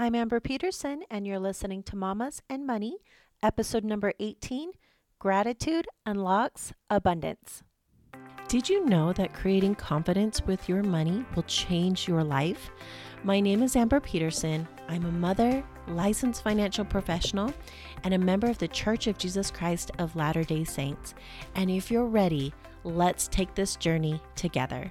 I'm Amber Peterson, and you're listening to Mamas and Money, episode number 18 Gratitude Unlocks Abundance. Did you know that creating confidence with your money will change your life? My name is Amber Peterson. I'm a mother, licensed financial professional, and a member of the Church of Jesus Christ of Latter day Saints. And if you're ready, let's take this journey together.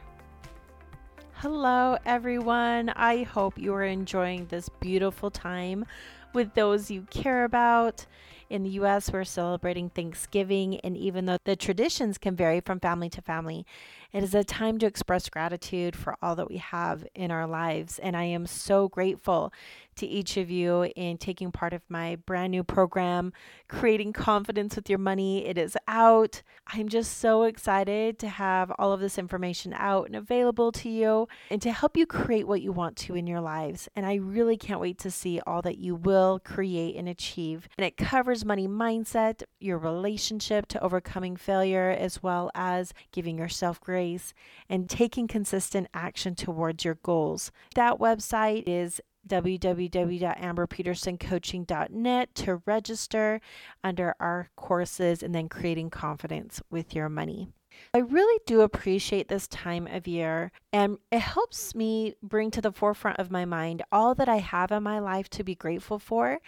Hello, everyone. I hope you are enjoying this beautiful time with those you care about. In the US, we're celebrating Thanksgiving, and even though the traditions can vary from family to family, it is a time to express gratitude for all that we have in our lives. And I am so grateful to each of you in taking part of my brand new program, Creating Confidence with Your Money. It is out. I'm just so excited to have all of this information out and available to you and to help you create what you want to in your lives. And I really can't wait to see all that you will create and achieve. And it covers money mindset, your relationship to overcoming failure, as well as giving yourself grace and taking consistent action towards your goals. That website is www.amberpetersoncoaching.net to register under our courses and then creating confidence with your money. I really do appreciate this time of year, and it helps me bring to the forefront of my mind all that I have in my life to be grateful for.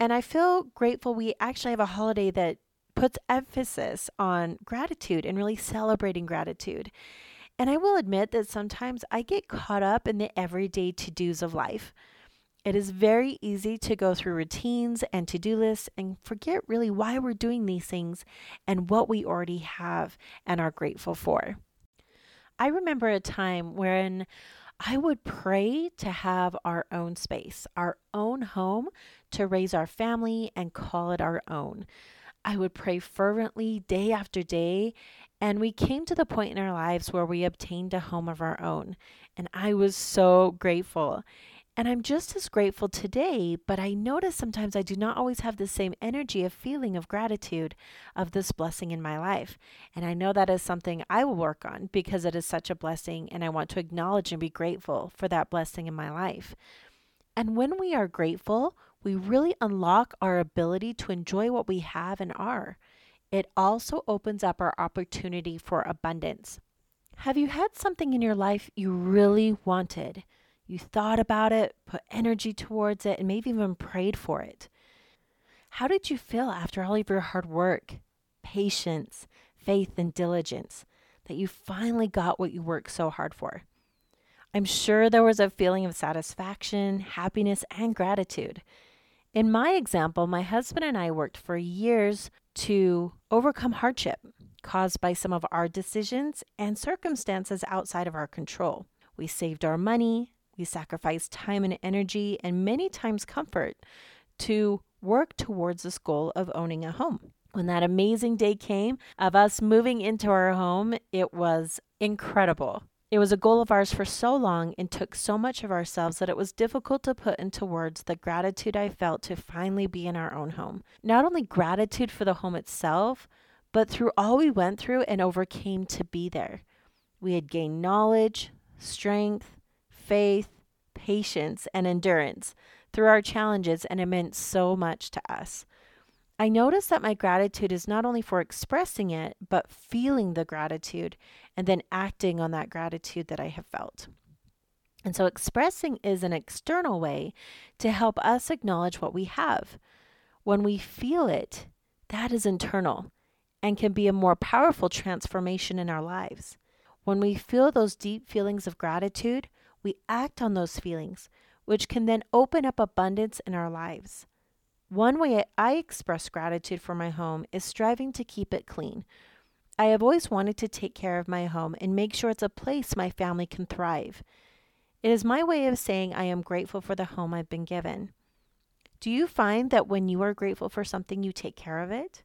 And I feel grateful we actually have a holiday that puts emphasis on gratitude and really celebrating gratitude. And I will admit that sometimes I get caught up in the everyday to dos of life. It is very easy to go through routines and to do lists and forget really why we're doing these things and what we already have and are grateful for. I remember a time when I would pray to have our own space, our own home to raise our family and call it our own. I would pray fervently day after day and we came to the point in our lives where we obtained a home of our own. And I was so grateful. And I'm just as grateful today, but I notice sometimes I do not always have the same energy of feeling of gratitude of this blessing in my life. And I know that is something I will work on because it is such a blessing and I want to acknowledge and be grateful for that blessing in my life. And when we are grateful, we really unlock our ability to enjoy what we have and are it also opens up our opportunity for abundance. Have you had something in your life you really wanted? You thought about it, put energy towards it, and maybe even prayed for it. How did you feel after all of your hard work, patience, faith, and diligence that you finally got what you worked so hard for? I'm sure there was a feeling of satisfaction, happiness, and gratitude. In my example, my husband and I worked for years to overcome hardship caused by some of our decisions and circumstances outside of our control. We saved our money, sacrificed time and energy, and many times comfort to work towards this goal of owning a home. When that amazing day came of us moving into our home, it was incredible. It was a goal of ours for so long and took so much of ourselves that it was difficult to put into words the gratitude I felt to finally be in our own home. Not only gratitude for the home itself, but through all we went through and overcame to be there. We had gained knowledge, strength, faith, patience, and endurance through our challenges, and it meant so much to us. I notice that my gratitude is not only for expressing it, but feeling the gratitude and then acting on that gratitude that I have felt. And so, expressing is an external way to help us acknowledge what we have. When we feel it, that is internal and can be a more powerful transformation in our lives. When we feel those deep feelings of gratitude, we act on those feelings, which can then open up abundance in our lives. One way I express gratitude for my home is striving to keep it clean. I have always wanted to take care of my home and make sure it's a place my family can thrive. It is my way of saying I am grateful for the home I've been given. Do you find that when you are grateful for something, you take care of it?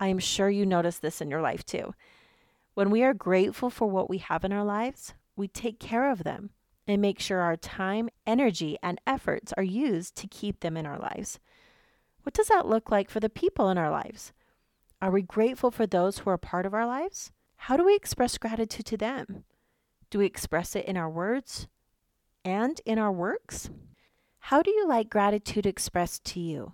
I am sure you notice this in your life too. When we are grateful for what we have in our lives, we take care of them and make sure our time, energy, and efforts are used to keep them in our lives. What does that look like for the people in our lives? Are we grateful for those who are part of our lives? How do we express gratitude to them? Do we express it in our words and in our works? How do you like gratitude expressed to you?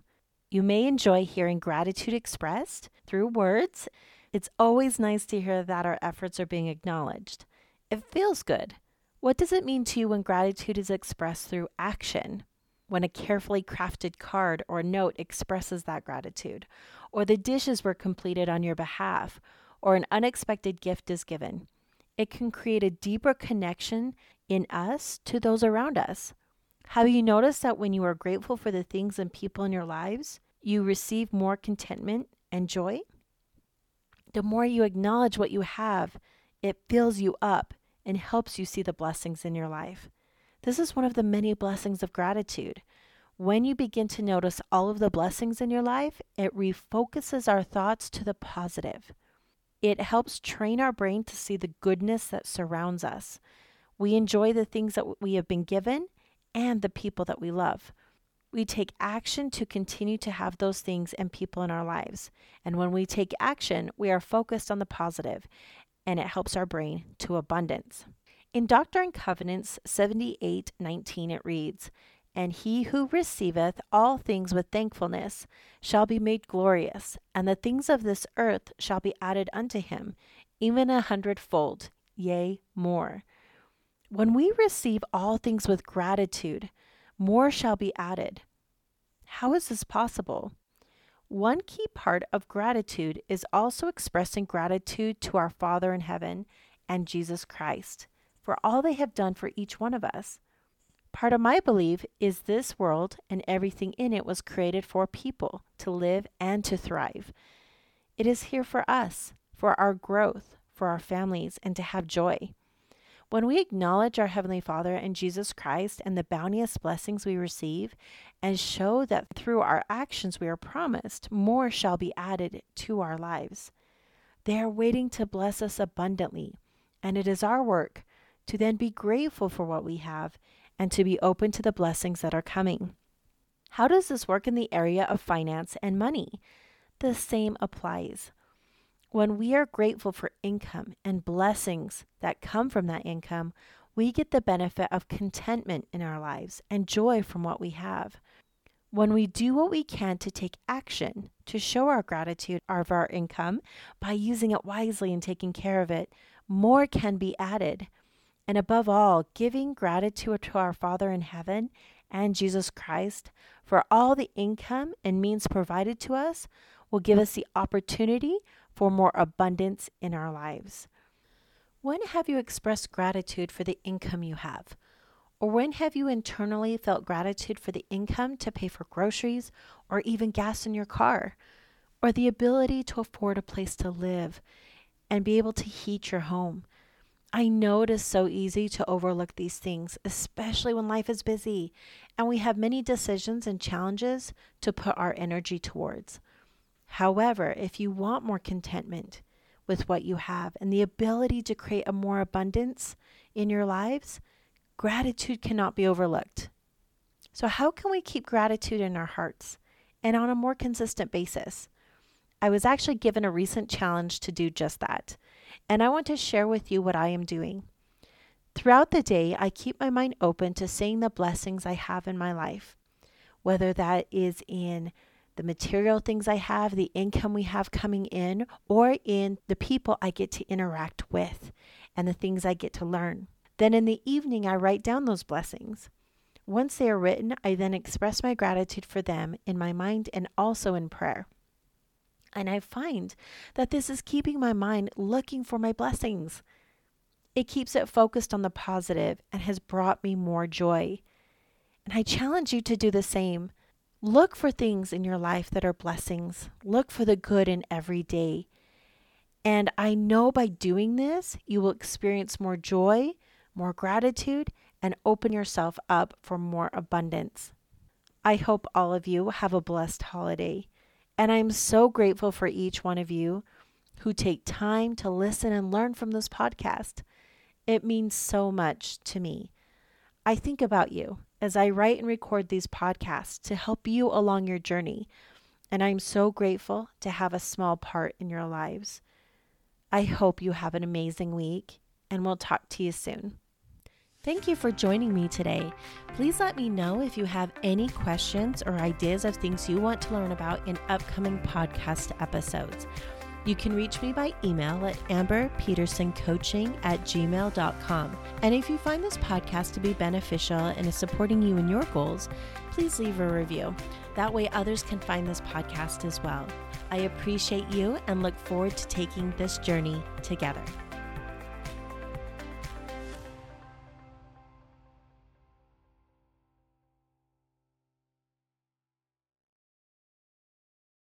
You may enjoy hearing gratitude expressed through words. It's always nice to hear that our efforts are being acknowledged. It feels good. What does it mean to you when gratitude is expressed through action? When a carefully crafted card or note expresses that gratitude, or the dishes were completed on your behalf, or an unexpected gift is given. It can create a deeper connection in us to those around us. Have you noticed that when you are grateful for the things and people in your lives, you receive more contentment and joy? The more you acknowledge what you have, it fills you up and helps you see the blessings in your life. This is one of the many blessings of gratitude. When you begin to notice all of the blessings in your life, it refocuses our thoughts to the positive. It helps train our brain to see the goodness that surrounds us. We enjoy the things that we have been given and the people that we love. We take action to continue to have those things and people in our lives. And when we take action, we are focused on the positive and it helps our brain to abundance. In Doctrine and Covenants 78:19 it reads, "And he who receiveth all things with thankfulness shall be made glorious, and the things of this earth shall be added unto him, even a hundredfold, yea, more." When we receive all things with gratitude, more shall be added. How is this possible? One key part of gratitude is also expressing gratitude to our Father in heaven and Jesus Christ for all they have done for each one of us. Part of my belief is this world and everything in it was created for people to live and to thrive. It is here for us, for our growth, for our families, and to have joy. When we acknowledge our Heavenly Father and Jesus Christ and the bounteous blessings we receive, and show that through our actions we are promised, more shall be added to our lives. They are waiting to bless us abundantly, and it is our work to then be grateful for what we have and to be open to the blessings that are coming. How does this work in the area of finance and money? The same applies. When we are grateful for income and blessings that come from that income, we get the benefit of contentment in our lives and joy from what we have. When we do what we can to take action to show our gratitude of our income by using it wisely and taking care of it, more can be added. And above all, giving gratitude to our Father in heaven and Jesus Christ for all the income and means provided to us will give us the opportunity for more abundance in our lives. When have you expressed gratitude for the income you have? Or when have you internally felt gratitude for the income to pay for groceries or even gas in your car? Or the ability to afford a place to live and be able to heat your home? I know it is so easy to overlook these things, especially when life is busy and we have many decisions and challenges to put our energy towards. However, if you want more contentment with what you have and the ability to create a more abundance in your lives, gratitude cannot be overlooked. So, how can we keep gratitude in our hearts and on a more consistent basis? I was actually given a recent challenge to do just that, and I want to share with you what I am doing. Throughout the day, I keep my mind open to seeing the blessings I have in my life, whether that is in the material things I have, the income we have coming in, or in the people I get to interact with and the things I get to learn. Then in the evening, I write down those blessings. Once they are written, I then express my gratitude for them in my mind and also in prayer. And I find that this is keeping my mind looking for my blessings. It keeps it focused on the positive and has brought me more joy. And I challenge you to do the same. Look for things in your life that are blessings. Look for the good in every day. And I know by doing this, you will experience more joy, more gratitude, and open yourself up for more abundance. I hope all of you have a blessed holiday. And I'm so grateful for each one of you who take time to listen and learn from this podcast. It means so much to me. I think about you as I write and record these podcasts to help you along your journey. And I'm so grateful to have a small part in your lives. I hope you have an amazing week, and we'll talk to you soon. Thank you for joining me today. Please let me know if you have any questions or ideas of things you want to learn about in upcoming podcast episodes. You can reach me by email at amberpetersoncoaching at gmail.com. And if you find this podcast to be beneficial and is supporting you in your goals, please leave a review. That way, others can find this podcast as well. I appreciate you and look forward to taking this journey together.